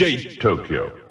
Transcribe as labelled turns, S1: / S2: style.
S1: DJ
S2: Tokyo.